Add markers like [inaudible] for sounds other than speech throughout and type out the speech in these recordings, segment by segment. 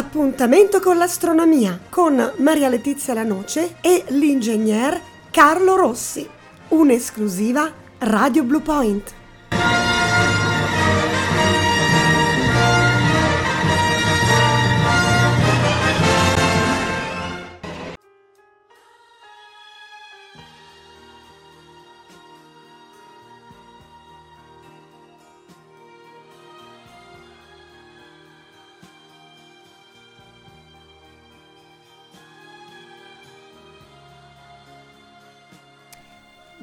Appuntamento con l'astronomia con Maria Letizia Lanoce e l'ingegner Carlo Rossi. Un'esclusiva Radio Blue Point.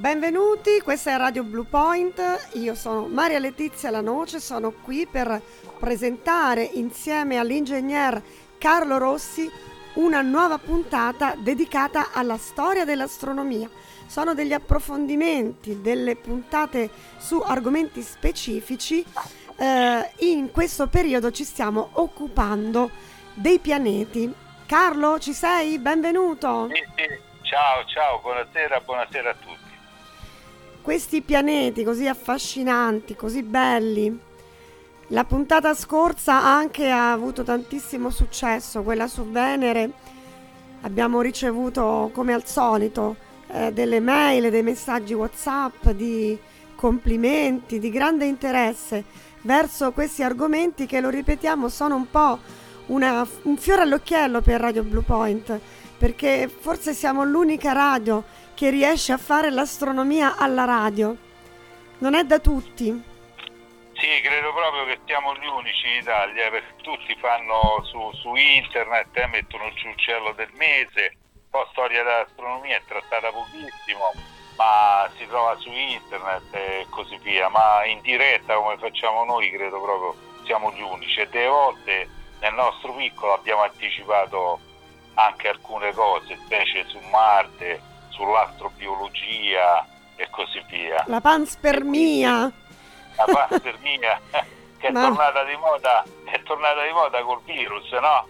Benvenuti, questa è Radio Blue Point, io sono Maria Letizia Lanoce, sono qui per presentare insieme all'ingegner Carlo Rossi una nuova puntata dedicata alla storia dell'astronomia. Sono degli approfondimenti, delle puntate su argomenti specifici. Eh, in questo periodo ci stiamo occupando dei pianeti. Carlo, ci sei? Benvenuto. Sì, sì. Ciao, ciao, buonasera, buonasera a tutti questi pianeti così affascinanti, così belli. La puntata scorsa anche ha avuto tantissimo successo, quella su Venere. Abbiamo ricevuto, come al solito, eh, delle mail, dei messaggi WhatsApp di complimenti, di grande interesse verso questi argomenti che, lo ripetiamo, sono un po' una, un fiore all'occhiello per Radio Blue Point, perché forse siamo l'unica radio che riesce a fare l'astronomia alla radio. Non è da tutti. Sì, credo proprio che siamo gli unici in Italia, perché tutti fanno su, su internet, eh, mettono giù cielo del mese, poi storia dell'astronomia è trattata pochissimo, ma si trova su internet e così via, ma in diretta come facciamo noi credo proprio siamo gli unici e delle volte nel nostro piccolo abbiamo anticipato anche alcune cose, specie su Marte, sull'astrobiologia e così via. La panspermia. La panspermia [laughs] che è, Ma... tornata di moda, è tornata di moda col virus, no?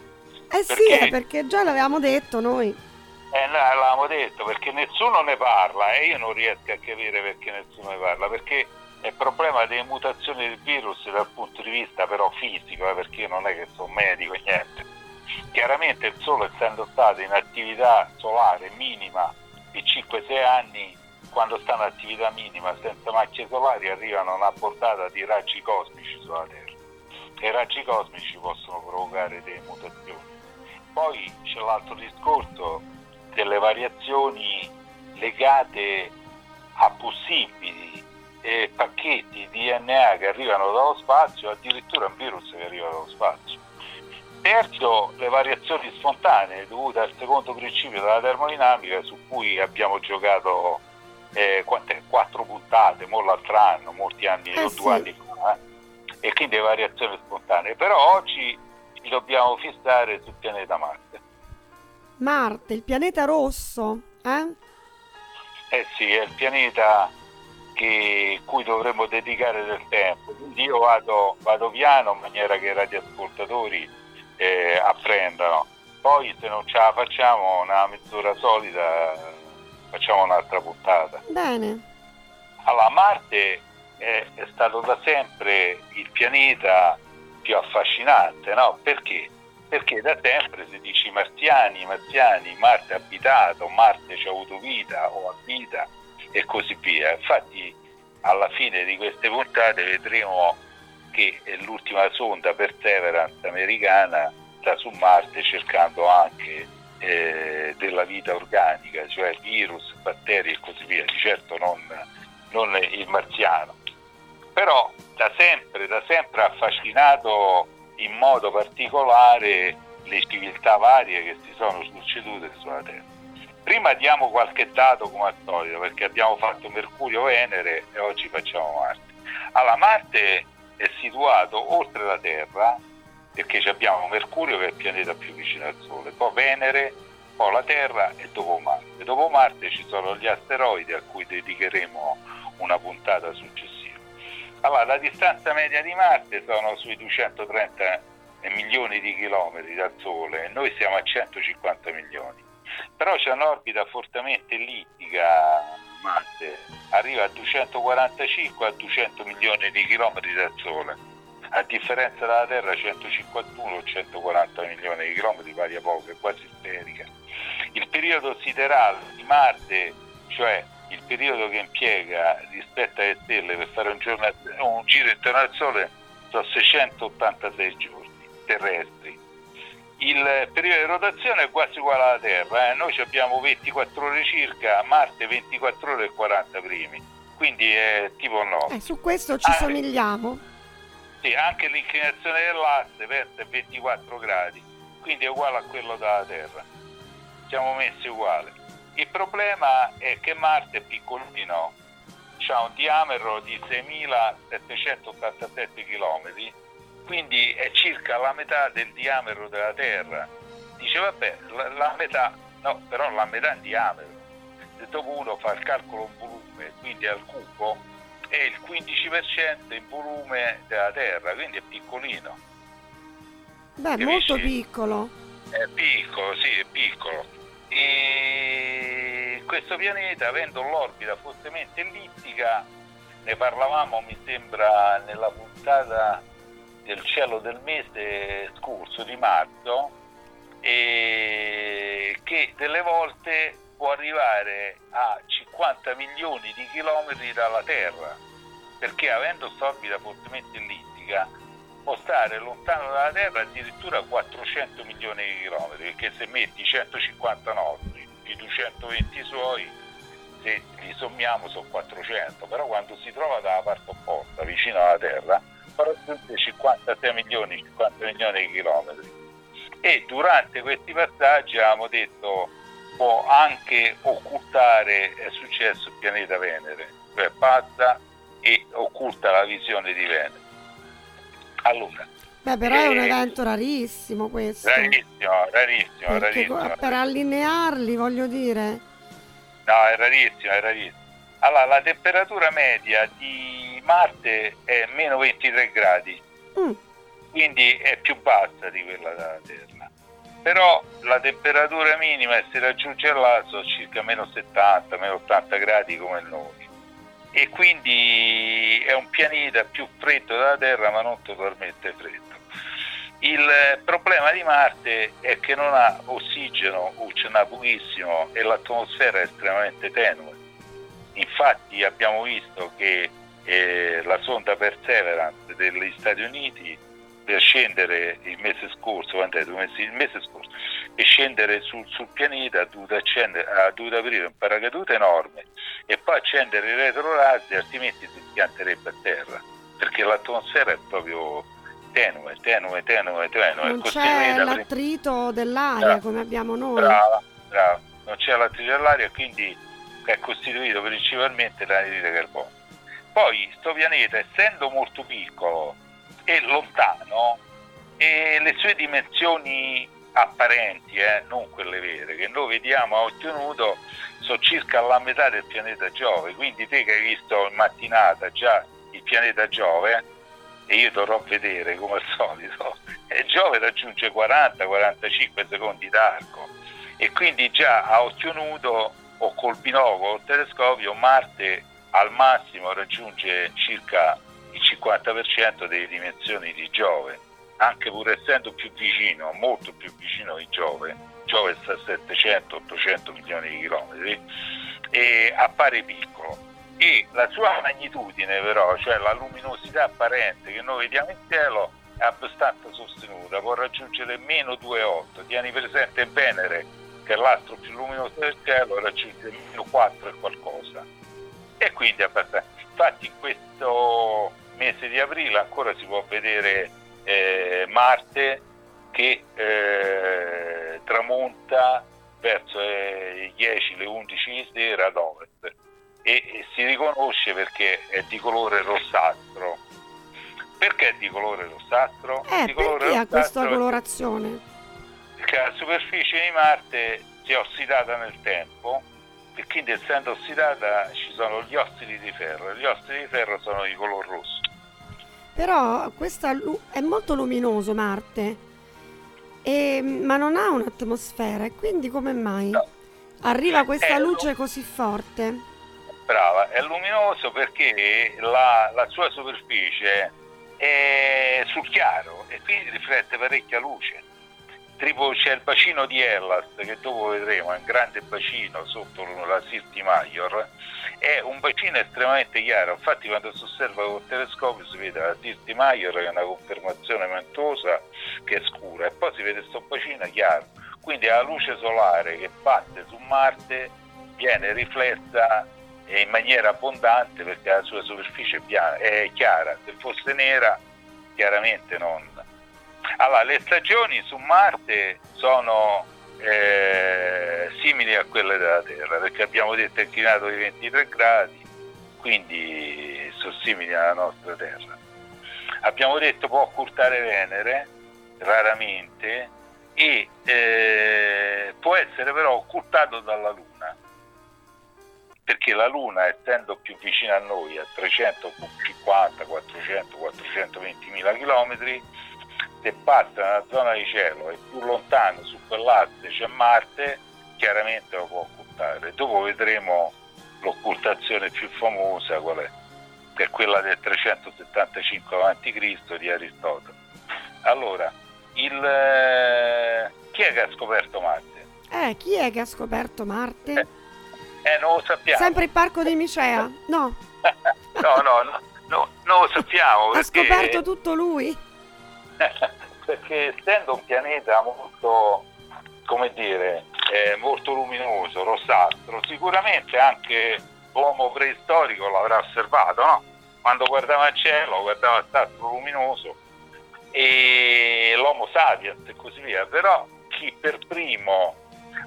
Eh perché... sì, perché già l'avevamo detto noi. Eh no, l'avevamo detto perché nessuno ne parla e io non riesco a capire perché nessuno ne parla, perché è il problema delle mutazioni del virus dal punto di vista però fisico, eh, perché io non è che sono medico e niente. Chiaramente il Sole essendo stato in attività solare minima i 5-6 anni quando stanno in attività minima senza macchie solari arrivano una portata di raggi cosmici sulla Terra e i raggi cosmici possono provocare delle mutazioni. Poi c'è l'altro discorso delle variazioni legate a possibili eh, pacchetti DNA che arrivano dallo spazio, addirittura un virus che arriva dallo spazio. Terzo, le variazioni spontanee dovute al secondo principio della termodinamica su cui abbiamo giocato eh, quattro puntate, mo l'altro anno, molti anni, eh sì. due anni fa, eh? e quindi le variazioni spontanee. Però oggi ci dobbiamo fissare sul pianeta Marte. Marte, il pianeta rosso, eh? Eh sì, è il pianeta che, cui dovremmo dedicare del tempo. Quindi io vado, vado piano in maniera che i radioascoltatori eh, apprendano. Poi se non ce la facciamo una mezz'ora solida facciamo un'altra puntata. Bene. Allora, Marte è, è stato da sempre il pianeta più affascinante, no? Perché? Perché da sempre si dice marziani, marziani, Marte abitato, Marte ci ha avuto vita o ha vita e così via. Infatti alla fine di queste puntate vedremo che l'ultima sonda Perseverance americana sta su Marte cercando anche eh, della vita organica, cioè virus, batteri e così via, di certo non, non il marziano. Però da sempre, da sempre ha affascinato in modo particolare le civiltà varie che si sono succedute sulla Terra. Prima diamo qualche dato come al solito, perché abbiamo fatto Mercurio, Venere e oggi facciamo Marte. Allora, Marte è situato oltre la Terra, perché abbiamo Mercurio che è il pianeta più vicino al Sole, poi Venere, poi la Terra e dopo Marte. Dopo Marte ci sono gli asteroidi a cui dedicheremo una puntata successiva. Allora, la distanza media di Marte sono sui 230 milioni di chilometri dal Sole noi siamo a 150 milioni. Però c'è un'orbita fortemente ellittica Marte arriva a 245 a 200 milioni di chilometri dal Sole. a differenza della Terra 151 140 milioni di chilometri varia poco, è quasi sferica. Il periodo siderale di Marte, cioè il periodo che impiega rispetto alle stelle per fare un, giorno, un giro intorno al Sole, sono 686 giorni terrestri. Il periodo di rotazione è quasi uguale alla Terra, eh? noi abbiamo 24 ore circa, Marte 24 ore e 40 primi, quindi è tipo no. Eh, su questo ci ah, somigliamo. Sì, anche l'inclinazione dell'asse versa è 24 gradi, quindi è uguale a quello della Terra. Siamo messi uguali. Il problema è che Marte è piccolino, ha un diametro di 6.787 km, quindi è circa la metà del diametro della Terra. Dice vabbè, la, la metà, no, però la metà in diametro. Se dopo uno fa il calcolo in volume, quindi al cubo, è il 15% in volume della Terra, quindi è piccolino. Beh, Capisci? molto piccolo. È piccolo, sì, è piccolo. E questo pianeta, avendo l'orbita fortemente ellittica, ne parlavamo, mi sembra, nella puntata del cielo del mese scorso, di marzo, e che delle volte può arrivare a 50 milioni di chilometri dalla Terra, perché avendo quest'orbita fortemente ellittica può stare lontano dalla Terra addirittura 400 milioni di chilometri, perché se metti 150 nostri più 220 suoi, se li sommiamo sono 400, però quando si trova dalla parte opposta, vicino alla Terra, raggiunge 56 milioni, 50 milioni di chilometri. E durante questi passaggi avevamo detto può anche occultare, è successo il pianeta Venere, cioè passa e occulta la visione di Venere. Allora, Beh, però è un evento rarissimo questo. Rarissimo, rarissimo, rarissimo. Per allinearli, voglio dire. No, è rarissimo, è rarissimo. Allora, la temperatura media di Marte è meno 23 gradi, mm. quindi è più bassa di quella della Terra però la temperatura minima si raggiunge là sono circa meno 70, meno 80 gradi come noi e quindi è un pianeta più freddo della Terra ma non totalmente freddo. Il problema di Marte è che non ha ossigeno o ce n'ha pochissimo e l'atmosfera è estremamente tenue. Infatti abbiamo visto che eh, la sonda Perseverance degli Stati Uniti per scendere il mese scorso, il mese scorso, e scendere sul, sul pianeta ha dovuto, accendere, ha dovuto, aprire un paracadute enorme e poi accendere il retrorazzi, altrimenti si schianterebbe a terra, perché l'atmosfera è proprio tenue, tenue, tenue, tenue. Non c'è l'attrito dell'aria brava, come abbiamo noi. Brava, brava, non c'è l'attrito dell'aria, quindi è costituito principalmente da anidride carbonica. Poi, questo pianeta, essendo molto piccolo, e lontano e le sue dimensioni apparenti, eh, non quelle vere, che noi vediamo a occhio nudo, sono circa la metà del pianeta Giove. Quindi te che hai visto in mattinata già il pianeta Giove, e io dovrò vedere come al solito, [laughs] e Giove raggiunge 40-45 secondi d'arco. E quindi già a occhio nudo o col binocolo o telescopio Marte al massimo raggiunge circa il 50% delle dimensioni di Giove, anche pur essendo più vicino, molto più vicino di Giove, Giove sta a 700-800 milioni di chilometri, e appare piccolo. E la sua magnitudine però, cioè la luminosità apparente che noi vediamo in cielo, è abbastanza sostenuta, può raggiungere meno 2,8. Tieni presente Venere, che l'astro più luminoso del cielo, raggiunge meno 4 e qualcosa. E quindi abbastanza. Infatti in questo mese di aprile ancora si può vedere eh, Marte che eh, tramonta verso le 10, le 11 di sera ad ovest e, e, si riconosce perché è di colore rossastro. Perché è di colore rossastro? Eh, di colore perché rossastro ha questa colorazione? La superficie di Marte si è ossidata nel tempo e quindi essendo ossidata ci sono gli ossidi di ferro e gli ossidi di ferro sono di color rosso. Però questa è molto luminoso Marte, e, ma non ha un'atmosfera e quindi come mai no. arriva questa è luce così forte? Brava, è luminoso perché la, la sua superficie è sul chiaro e quindi riflette parecchia luce. Tipo c'è il bacino di Hellas che dopo vedremo, è un grande bacino sotto la Sirti Major, è un bacino estremamente chiaro, infatti quando si osserva col telescopio si vede la Sirti Major che è una confermazione mantosa che è scura e poi si vede questo bacino chiaro, quindi la luce solare che batte su Marte viene riflessa in maniera abbondante perché la sua superficie è chiara, se fosse nera chiaramente non. Allora, le stagioni su Marte sono eh, simili a quelle della Terra perché abbiamo detto è inclinato di 23 gradi, quindi sono simili alla nostra Terra. Abbiamo detto può occultare Venere, raramente, e eh, può essere però occultato dalla Luna perché la Luna, essendo più vicina a noi, a 350, 400, 420 mila chilometri, se passa nella zona di cielo e più lontano su quell'asse c'è Marte, chiaramente lo può occultare. Dopo vedremo l'occultazione più famosa, qual è? che è quella del 375 a.C. di Aristotele. Allora, il, eh, chi è che ha scoperto Marte? Eh, chi è che ha scoperto Marte? Eh, eh, non lo sappiamo. Sempre il parco di Micea? No. [laughs] no, no, no, no, non lo sappiamo. Ha perché... scoperto tutto lui? [laughs] perché essendo un pianeta molto, come dire, eh, molto luminoso, rossastro, sicuramente anche l'uomo preistorico l'avrà osservato, no? Quando guardava il cielo, guardava il stastro luminoso e l'Homo sapiens e così via, però chi per primo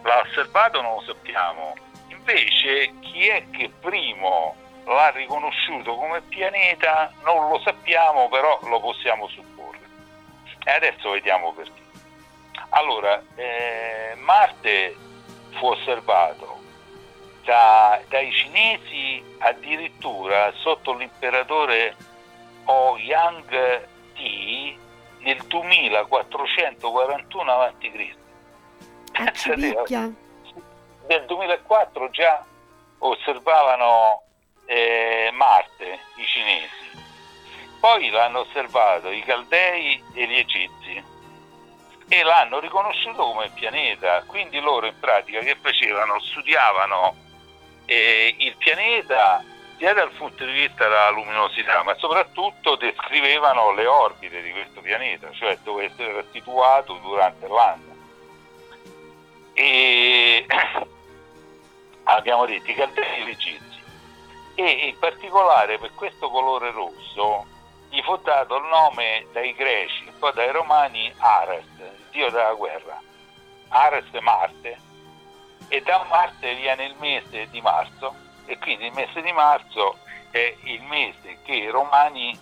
l'ha osservato non lo sappiamo Invece chi è che primo l'ha riconosciuto come pianeta non lo sappiamo, però lo possiamo supporre. E adesso vediamo perché. Allora, eh, Marte fu osservato da, dai cinesi addirittura sotto l'imperatore Ouyang Ti nel 2441 a.C. Pensa nel 2004 già osservavano eh, Marte, i cinesi. Poi l'hanno osservato i Caldei e gli Egizi e l'hanno riconosciuto come pianeta. Quindi loro in pratica che facevano? Studiavano eh, il pianeta sia dal punto di vista della luminosità, ma soprattutto descrivevano le orbite di questo pianeta, cioè dove essere situato durante l'anno. E [coughs] abbiamo detto i Caldei e gli Egizi e in particolare per questo colore rosso gli fu dato il nome dai greci poi dai romani Ares, il dio della guerra. Ares è Marte e da Marte viene il mese di marzo e quindi il mese di marzo è il mese che i romani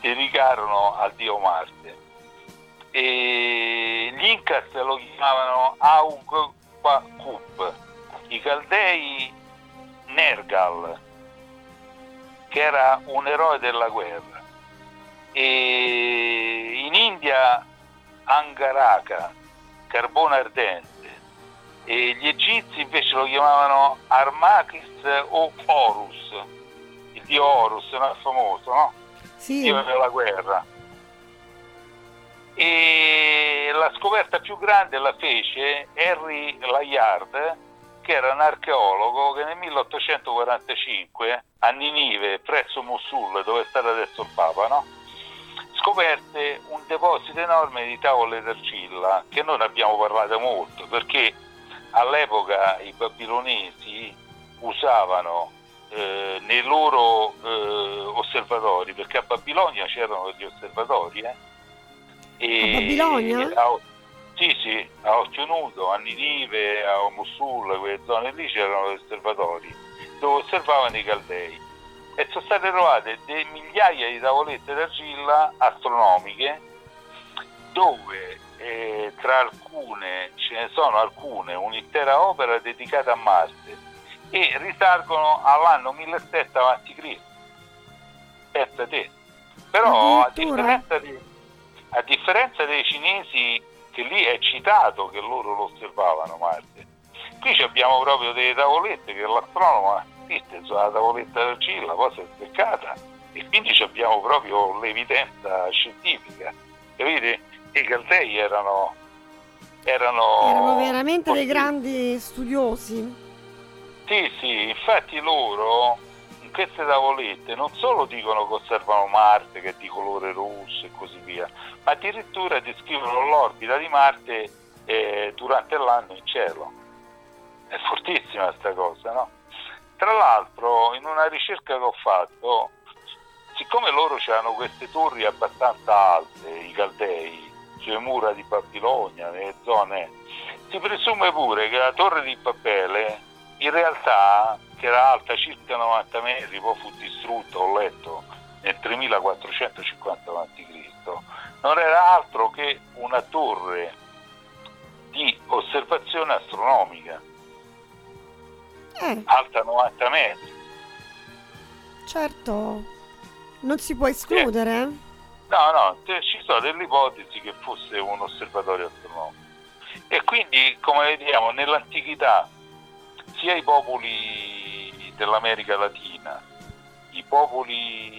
dedicarono al dio Marte. E gli Incas lo chiamavano Aug i Caldei Nergal, che era un eroe della guerra, e in India Angaraka, carbone ardente, e gli egizi invece lo chiamavano Armakis o Horus, il dio Horus, non è famoso, no? Sì. Dio della guerra. E la scoperta più grande la fece Henry Layard che era un archeologo che nel 1845 a Ninive, presso Mosul, dove è stato adesso il Papa, no? Scoperte un deposito enorme di tavole d'argilla che noi abbiamo parlato molto perché all'epoca i babilonesi usavano eh, nei loro eh, osservatori, perché a Babilonia c'erano gli osservatori. Eh, e, a Babilonia? A, sì, sì, a Occhio Nudo, a Ninive, a Mosul, quelle zone lì c'erano gli osservatori dove osservavano i Caldei e sono state trovate migliaia di tavolette d'argilla astronomiche dove eh, tra alcune ce ne sono alcune, un'intera opera dedicata a Marte e risalgono all'anno 1700 a.C. Pensa te. Però a differenza, di, a differenza dei cinesi che lì è citato che loro lo osservavano Marte. Qui abbiamo proprio delle tavolette che l'astronomo viste sulla tavoletta d'argilla, poi si è seccata e quindi abbiamo proprio l'evidenza scientifica. Capite? I Caldei erano, erano, erano veramente così. dei grandi studiosi. Sì, sì, infatti loro in queste tavolette non solo dicono che osservano Marte che è di colore rosso e così via, ma addirittura descrivono l'orbita di Marte eh, durante l'anno in cielo. È fortissima questa cosa, no? Tra l'altro, in una ricerca che ho fatto, siccome loro hanno queste torri abbastanza alte, i Caldei, sulle mura di Babilonia, nelle zone, si presume pure che la torre di Babele in realtà, che era alta circa 90 metri, poi fu distrutta, ho letto, nel 3450 a.C., non era altro che una torre di osservazione astronomica, eh. alta 90 metri. Certo, non si può escludere. Eh. No, no, ci sono delle ipotesi che fosse un osservatorio astronomico. E quindi, come vediamo, nell'antichità sia i popoli dell'America Latina, i popoli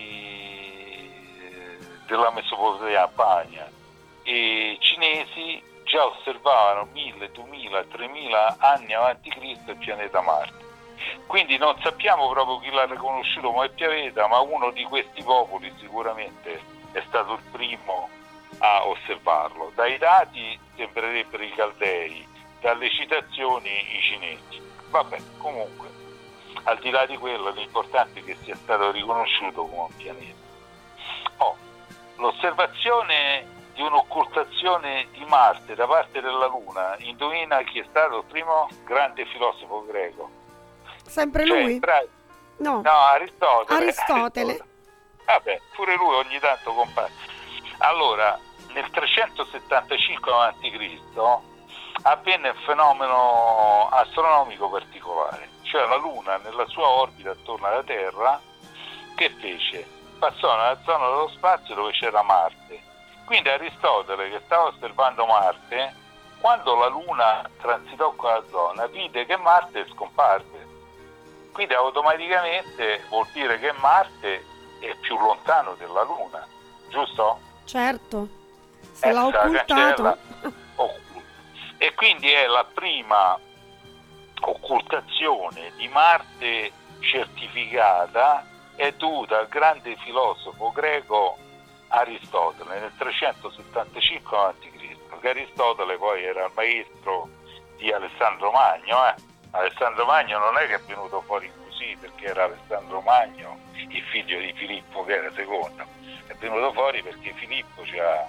della Mesopotamia e cinesi già osservavano 1000, 2000, 3000 anni avanti Cristo il pianeta Marte. Quindi non sappiamo proprio chi l'ha riconosciuto come pianeta, ma uno di questi popoli sicuramente è stato il primo a osservarlo. Dai dati sembrerebbero i Caldei, dalle citazioni i cinesi. Vabbè, comunque, al di là di quello, l'importante è che sia stato riconosciuto come pianeta. Oh, l'osservazione di un'occultazione di Marte da parte della Luna, indovina chi è stato il primo grande filosofo greco? Sempre cioè, lui? Tra... No. no, Aristotele. Aristotele. [laughs] Vabbè, pure lui ogni tanto compare. Allora, nel 375 a.C. avvenne un fenomeno astronomico particolare, cioè la Luna nella sua orbita attorno alla Terra, che fece? Passò nella zona dello spazio dove c'era Marte quindi Aristotele, che stava osservando Marte, quando la Luna transitò quella zona, vide che Marte scomparve. Quindi automaticamente vuol dire che Marte è più lontano della Luna, giusto? Certo, se l'ha occultato. E quindi è la prima occultazione di Marte certificata è dovuta al grande filosofo greco Aristotele nel 375 a.C., che Aristotele poi era il maestro di Alessandro Magno. Eh? Alessandro Magno non è che è venuto fuori così perché era Alessandro Magno, il figlio di Filippo che era secondo, è venuto fuori perché Filippo ha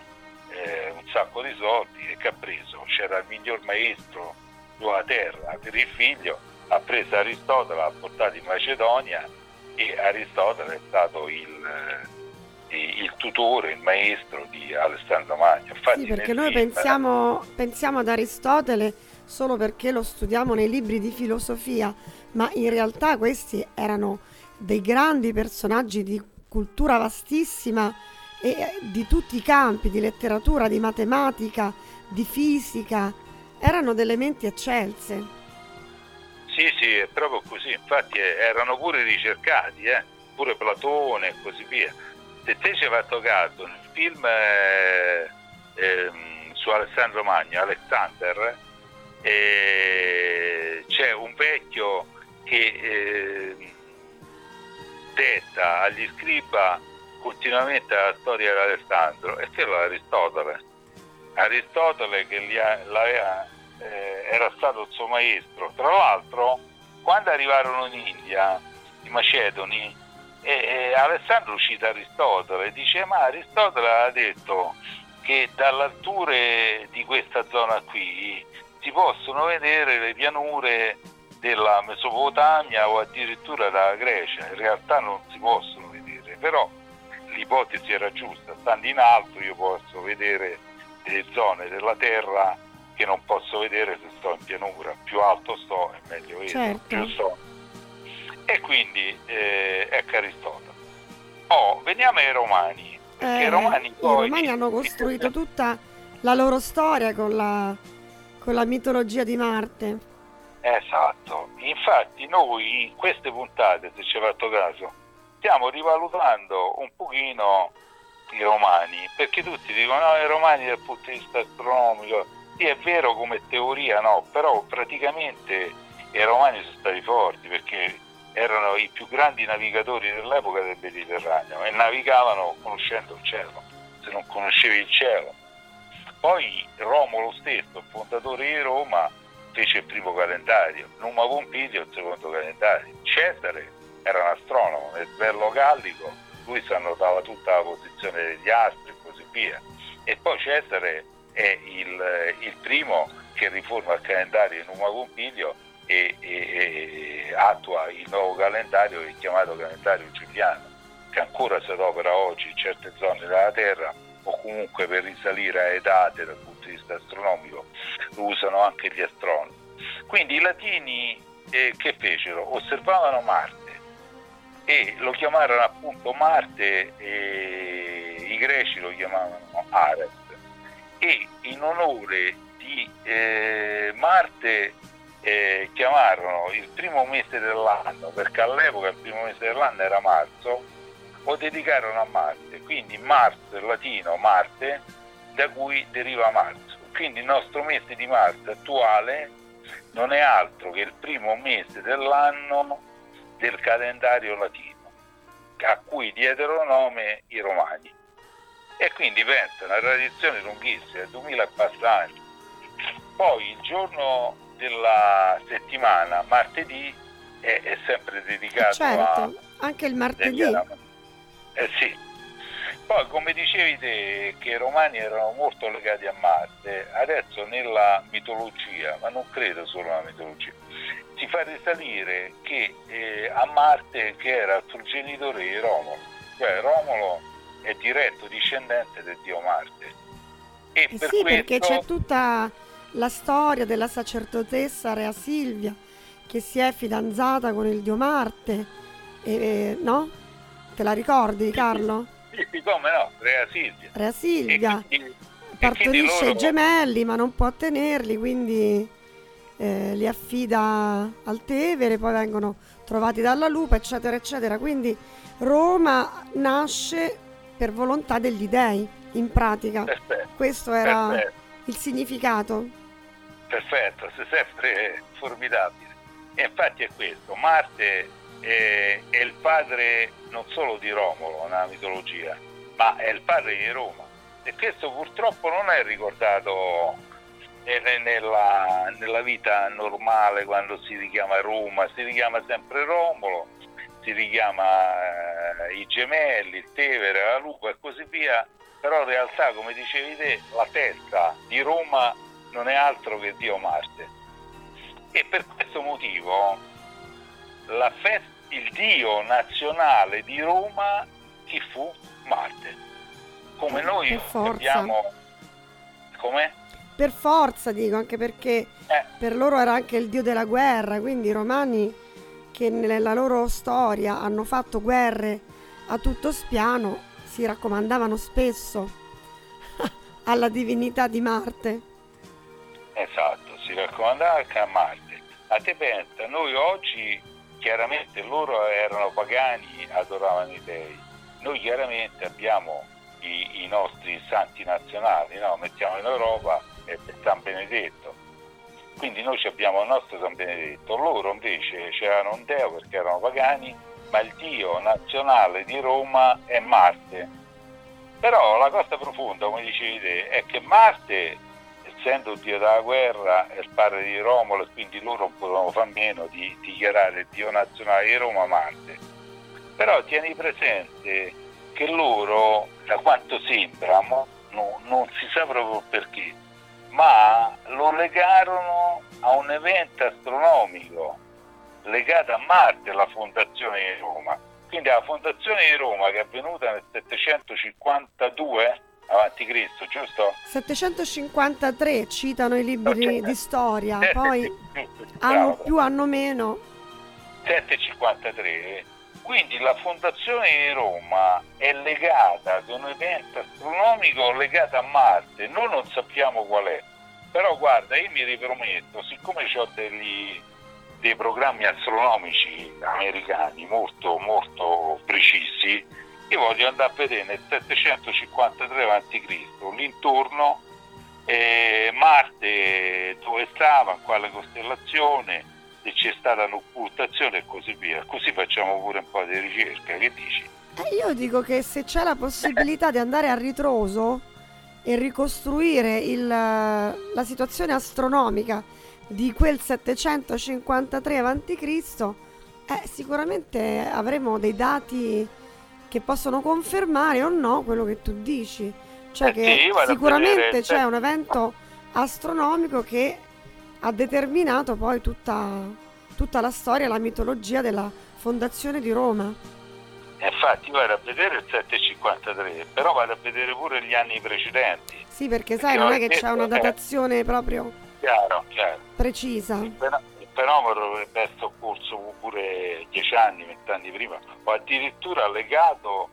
eh, un sacco di soldi e che ha preso, c'era il miglior maestro sulla terra per il figlio, ha preso Aristotele, l'ha portato in Macedonia e Aristotele è stato il eh, il tutore, il maestro di Alessandro Magno. Infatti sì, perché noi film, pensiamo, pensiamo ad Aristotele solo perché lo studiamo nei libri di filosofia, ma in realtà questi erano dei grandi personaggi di cultura vastissima e eh, di tutti i campi, di letteratura, di matematica, di fisica, erano delle menti eccelse. Sì, sì, è proprio così, infatti eh, erano pure ricercati, eh? pure Platone e così via se te ci hai fatto caso nel film eh, eh, su Alessandro Magno, Alexander, eh, c'è un vecchio che ehm, detta agli scriba continuamente la storia di Alessandro e quello è Aristotele. Aristotele che ha, eh, era stato il suo maestro. Tra l'altro, quando arrivarono in India, i Macedoni, e, e Alessandro cita Aristotele, dice ma Aristotele ha detto che dall'alture di questa zona qui si possono vedere le pianure della Mesopotamia o addirittura della Grecia, in realtà non si possono vedere, però l'ipotesi era giusta, stando in alto io posso vedere delle zone della Terra che non posso vedere se sto in pianura, più alto sto e meglio vedo, certo. più sto e quindi eh, ecco Aristotele. Oh, veniamo ai Romani. Eh, i Romani, poi... I Romani hanno costruito tutta la loro storia con la, con la mitologia di Marte. Esatto, infatti noi in queste puntate, se ci hai fatto caso, stiamo rivalutando un pochino i romani, perché tutti dicono no, i romani dal punto di vista astronomico, sì è vero come teoria no, però praticamente i romani sono stati forti perché erano i più grandi navigatori dell'epoca del Mediterraneo e navigavano conoscendo il cielo, se non conoscevi il cielo. Poi Romolo stesso, fondatore di Roma, fece il primo calendario, Numa Pompilio il secondo calendario, Cesare era un astronomo, nel Bello Gallico lui si annotava tutta la posizione degli astri e così via. E poi Cesare è il, il primo che riforma il calendario in Numa Pompilio e, e, e, attua il nuovo calendario che è chiamato calendario giuliano, che ancora si adopera oggi in certe zone della Terra o comunque per risalire a date dal punto di vista astronomico lo usano anche gli astronomi. Quindi i latini eh, che fecero? Osservavano Marte e lo chiamarono appunto Marte e i greci lo chiamavano Ares e in onore di eh, Marte eh, chiamarono il primo mese dell'anno, perché all'epoca il primo mese dell'anno era marzo, lo dedicarono a Marte, quindi marzo è latino Marte, da cui deriva marzo. Quindi il nostro mese di marzo attuale non è altro che il primo mese dell'anno del calendario latino, a cui diedero nome i romani. E quindi pensa, una tradizione lunghissima, 2000 e passa anni. Poi il giorno della settimana, martedì, è, è sempre dedicato certo, a... anche il martedì. Eh sì. Poi come dicevi te che i romani erano molto legati a Marte, adesso nella mitologia, ma non credo solo nella mitologia, si fa risalire che eh, a Marte che era il progenitore di Romolo, cioè Romolo è diretto discendente del dio Marte. E eh per sì, questo... perché c'è tutta la storia della sacerdotessa Rea Silvia che si è fidanzata con il dio Marte, e, no? Te la ricordi Carlo? Sì, sì, come no, Rea Silvia. Rea Silvia. E quindi, partorisce i gemelli ma non può tenerli, quindi eh, li affida al Tevere, poi vengono trovati dalla lupa, eccetera, eccetera. Quindi Roma nasce per volontà degli dei, in pratica. Perfetto. Questo era Perfetto. il significato perfetto, sei sempre formidabile. E infatti è questo, Marte è, è, il padre non solo di Romolo nella mitologia, ma è il padre di Roma. E questo purtroppo non è ricordato nella, nella vita normale quando si richiama Roma, si richiama sempre Romolo, si richiama eh, i gemelli, il Tevere, la Lupa e così via, però in realtà come dicevi te la testa di Roma non è altro che Dio Marte. E per questo motivo fest- il Dio nazionale di Roma chi fu? Marte. Come noi abbiamo... Com'è? Per forza dico, anche perché eh. per loro era anche il dio della guerra, quindi i romani che nella loro storia hanno fatto guerre a tutto spiano si raccomandavano spesso [laughs] alla divinità di Marte. Esatto, si raccomandava anche a Marte. A te pensa, noi oggi chiaramente loro erano pagani, adoravano i dei. Noi chiaramente abbiamo i, i nostri santi nazionali, no? mettiamo in Europa e San Benedetto. Quindi noi abbiamo il nostro San Benedetto, loro invece c'erano un Deo perché erano pagani, ma il Dio nazionale di Roma è Marte. Però la cosa profonda, come dicevi te, è che Marte essendo il dio della guerra è il padre di Romolo e quindi loro potevano far meno di dichiarare il dio nazionale di Roma Marte. Però tieni presente che loro, da quanto sembra, no, non si sa proprio perché, ma lo legarono a un evento astronomico legato a Marte, la fondazione di Roma. Quindi la fondazione di Roma che è avvenuta nel 752 avanti Cristo, giusto? 753 citano i libri di storia, poi hanno più, hanno meno. 753. Quindi la fondazione di Roma è legata ad un evento astronomico legato a Marte, noi non sappiamo qual è. Però guarda, io mi riprometto, siccome ho degli, dei programmi astronomici americani molto molto precisi, io voglio andare a vedere nel 753 a.C. l'intorno eh, Marte dove stava, in quale costellazione, se c'è stata un'occultazione e così via. Così facciamo pure un po' di ricerca, che dici? Eh, io dico che se c'è la possibilità di andare a ritroso e ricostruire il, la situazione astronomica di quel 753 a.C., eh, sicuramente avremo dei dati che possono confermare o no quello che tu dici. Cioè Eh che sì, sicuramente c'è certo. un evento astronomico che ha determinato poi tutta, tutta la storia, la mitologia della fondazione di Roma. E Infatti vado a vedere il 753, però vado a vedere pure gli anni precedenti. Sì, perché sai, Perché non è che c'è una eh. datazione proprio Chiaro, chiaro. precisa. Il feno- il fenomeno dovrebbe essere occorso pure 10 anni, 20 anni prima, o addirittura legato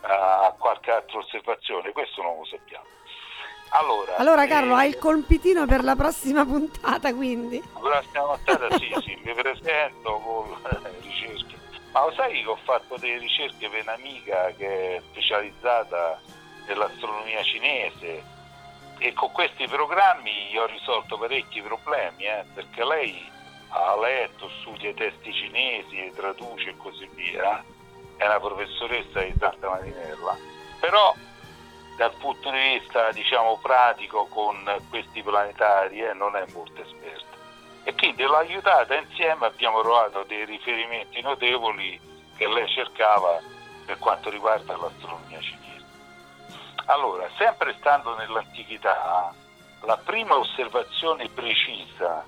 a qualche altra osservazione, questo non lo sappiamo. Allora, Allora Carlo, eh, hai il compitino per la prossima puntata, quindi. La prossima puntata sì, sì, mi presento con le ricerche. Ma lo sai che ho fatto delle ricerche per un'amica che è specializzata nell'astronomia cinese e con questi programmi gli ho risolto parecchi problemi, eh, perché lei ha letto, studia i testi cinesi, traduce e così via, è una professoressa di Santa Marinella. Però dal punto di vista diciamo pratico con questi planetari eh, non è molto esperta e quindi l'ho aiutata insieme abbiamo trovato dei riferimenti notevoli che lei cercava per quanto riguarda l'astronomia cinese. Allora, sempre stando nell'antichità, la prima osservazione precisa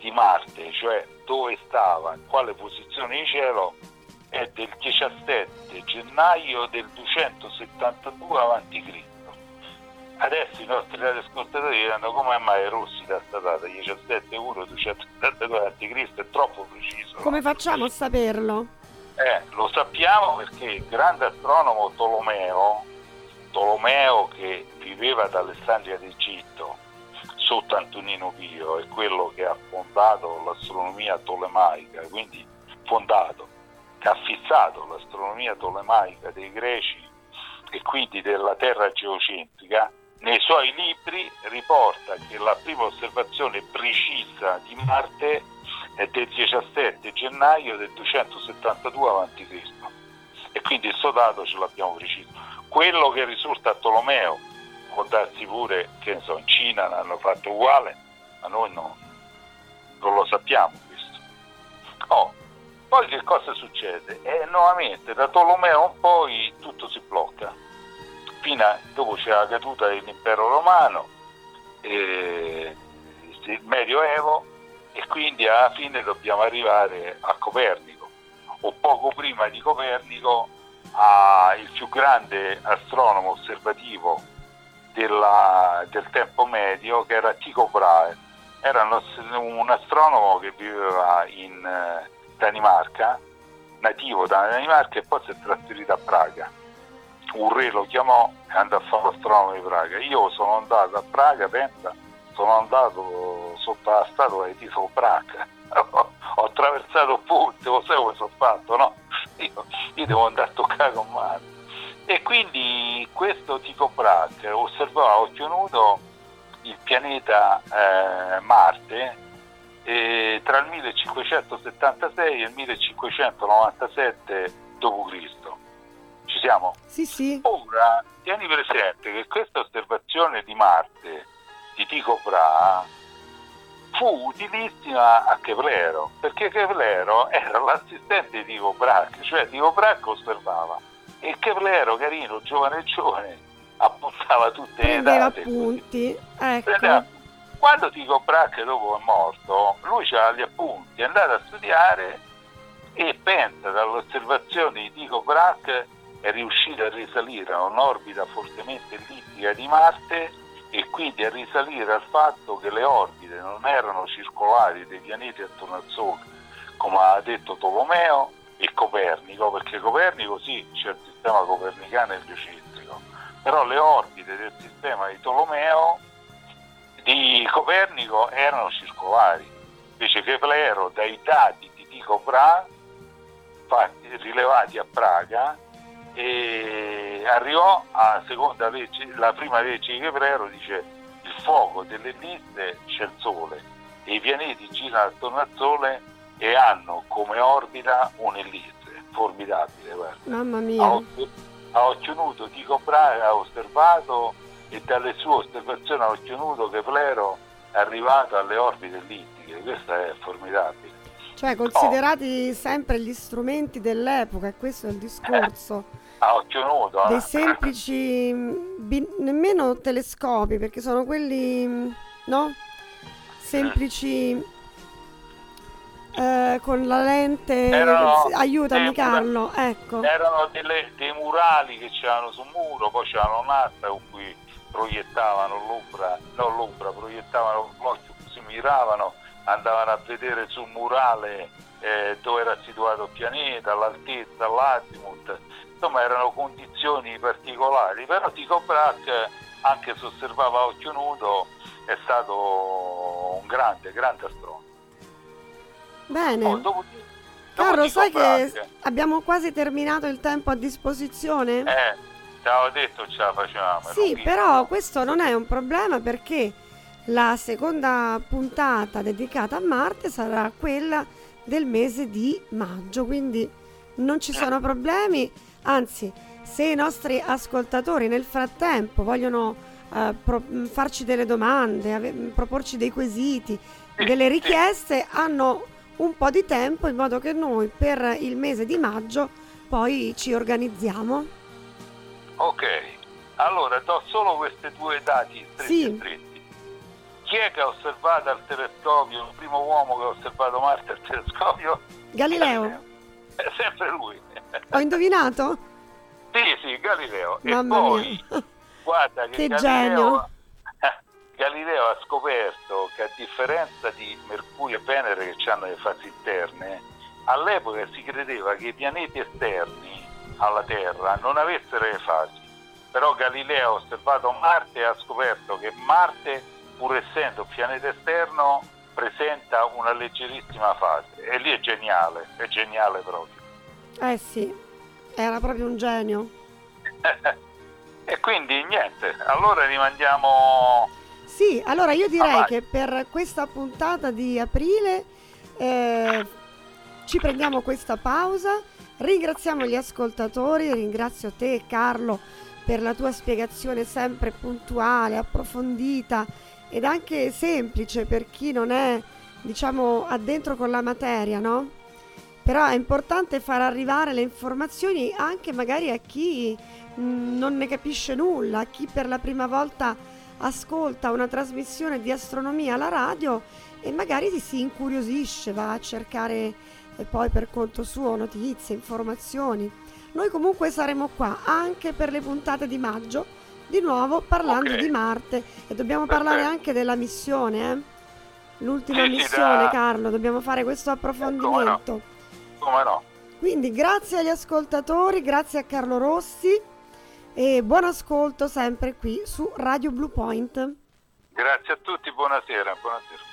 di Marte, cioè dove stava, in quale posizione di cielo, è del 17 gennaio del 272 a.C. Adesso i nostri radioascoltatori diranno come mai Rossi da sta data 17 1 272 a.C. è troppo preciso. Come facciamo a saperlo? Eh, lo sappiamo perché il grande astronomo Tolomeo, Tolomeo che viveva ad Alessandria d'Egitto sotto Antonino Pio, è quello che ha fondato l'astronomia tolemaica, quindi fondato, che ha fissato l'astronomia tolemaica dei greci e quindi della Terra geocentrica, nei suoi libri riporta che la prima osservazione precisa di Marte è del 17 gennaio del 272 a.C. e quindi suo dato ce l'abbiamo preciso. Quello che risulta a Tolomeo può darsi pure che so, in Cina l'hanno fatto uguale, ma noi no, non lo sappiamo questo. Oh, poi che cosa succede? E nuovamente da Tolomeo in poi tutto si blocca. Fino a, dopo c'è la caduta dell'impero romano, eh, il Medioevo e quindi alla fine dobbiamo arrivare a Copernico o poco prima di Copernico il più grande astronomo osservativo della- del tempo medio che era Tycho Brahe. Era un, astronomo che viveva in eh, Danimarca nativo da Danimarca e poi si è trasferito a Praga. Un re lo chiamò e andò a fare l'astronomo di Praga. Io sono andato a Praga pensa sono andato sotto la statua di Tycho Brahe. [laughs] Ho attraversato il ponte lo sai come sono fatto no? [laughs] io, io devo andare a toccare con mano e quindi questo Tycho Brahe osservava a occhio nudo il pianeta eh, Marte eh, tra il 1576 e il 1597 d.C. Ci siamo? Sì, sì. Ora, tieni presente che questa osservazione di Marte di Tycho Brahe fu utilissima a Keplero, perché Keplero era l'assistente di Tycho Brahe, cioè Tycho Brahe osservava e Keplero, carino, giovane giovane, appuntava tutte le date. appunti. Prendeva- Ecco. Quando Tycho Brahe dopo è morto, lui aveva gli appunti, è andato a studiare e pensa dalle osservazioni di Tycho Brahe è riuscito a risalire a un'orbita fortemente ellittica di Marte e quindi a risalire al fatto che le orbite non erano circolari dei pianeti attorno al Sole, come ha detto Tolomeo e Copernico, perché Copernico sì, il sistema copernicano eliocentrico, però le orbite del sistema di Tolomeo di Copernico erano circolari Invece Keplero, dai dati di Tycho Brahe, fatti, rilevati a Praga, e arrivò a seconda legge, la prima legge di Keplero dice il fuoco dell'ellisse c'è il Sole e i pianeti girano attorno al Sole e hanno come orbita un'ellisse formidabile. Guarda. Mamma mia. A occhio, a occhio nudo Brahe ha osservato e dalle sue osservazioni a occhio nudo Keplero è arrivato alle orbite ellittiche, questo è formidabile. Cioè, considerati oh. sempre gli strumenti dell'epoca, questo è il discorso. Eh, a occhio nudo. Dei eh. semplici, bin, nemmeno telescopi, perché sono quelli, no? Semplici... Eh, con la lente erano aiutami Carlo ecco. Erano delle, dei murali che c'erano sul muro poi c'erano un'altra con cui proiettavano l'ombra non l'ombra proiettavano l'occhio si miravano andavano a vedere sul murale eh, dove era situato il pianeta l'altezza l'azimut insomma erano condizioni particolari però Tycho Brahe anche se osservava a occhio nudo è stato un grande grande astronomo Bene. Oh, dopo, Carlo, sai che abbiamo quasi terminato il tempo a disposizione? Eh, te l'avevo detto ce la facciamo. Sì, però questo non è un problema perché la seconda puntata dedicata a Marte sarà quella del mese di maggio, quindi non ci sono eh. problemi, anzi, se i nostri ascoltatori nel frattempo vogliono uh, pro- farci delle domande, ave- proporci dei quesiti, delle richieste, hanno un po' di tempo in modo che noi per il mese di maggio poi ci organizziamo. Ok, allora do solo questi due dati stretti sì. stretti. Chi è che ha osservato al telescopio, il primo uomo che ha osservato Marte al telescopio? Galileo. Galileo. È sempre lui. Ho indovinato? Sì, sì, Galileo. Mamma e poi, mia. guarda che, che Galileo, genio. Galileo ha scoperto che a differenza di Mercurio e Venere che hanno le fasi interne, all'epoca si credeva che i pianeti esterni alla Terra non avessero le fasi. Però Galileo ha osservato Marte e ha scoperto che Marte, pur essendo un pianeta esterno, presenta una leggerissima fase. E lì è geniale, è geniale proprio. Eh sì, era proprio un genio. [laughs] e quindi niente, allora rimandiamo sì, allora io direi ah, che per questa puntata di aprile eh, ci prendiamo questa pausa, ringraziamo gli ascoltatori, ringrazio te Carlo per la tua spiegazione sempre puntuale, approfondita ed anche semplice per chi non è, diciamo, addentro con la materia, no? Però è importante far arrivare le informazioni anche magari a chi mh, mm, non ne capisce nulla, a chi per la prima volta ascolta una trasmissione di astronomia alla radio e magari si incuriosisce, va a cercare eh, poi per conto suo notizie, informazioni. Noi comunque saremo qua anche per le puntate di maggio, di nuovo parlando okay. di Marte e dobbiamo Perfetto. parlare anche della missione, eh? l'ultima sì, missione da... Carlo, dobbiamo fare questo approfondimento. Come no? Come no? Quindi grazie agli ascoltatori, grazie a Carlo Rossi e buon ascolto sempre qui su Radio Blue Point. Grazie a tutti, buonasera. buonasera.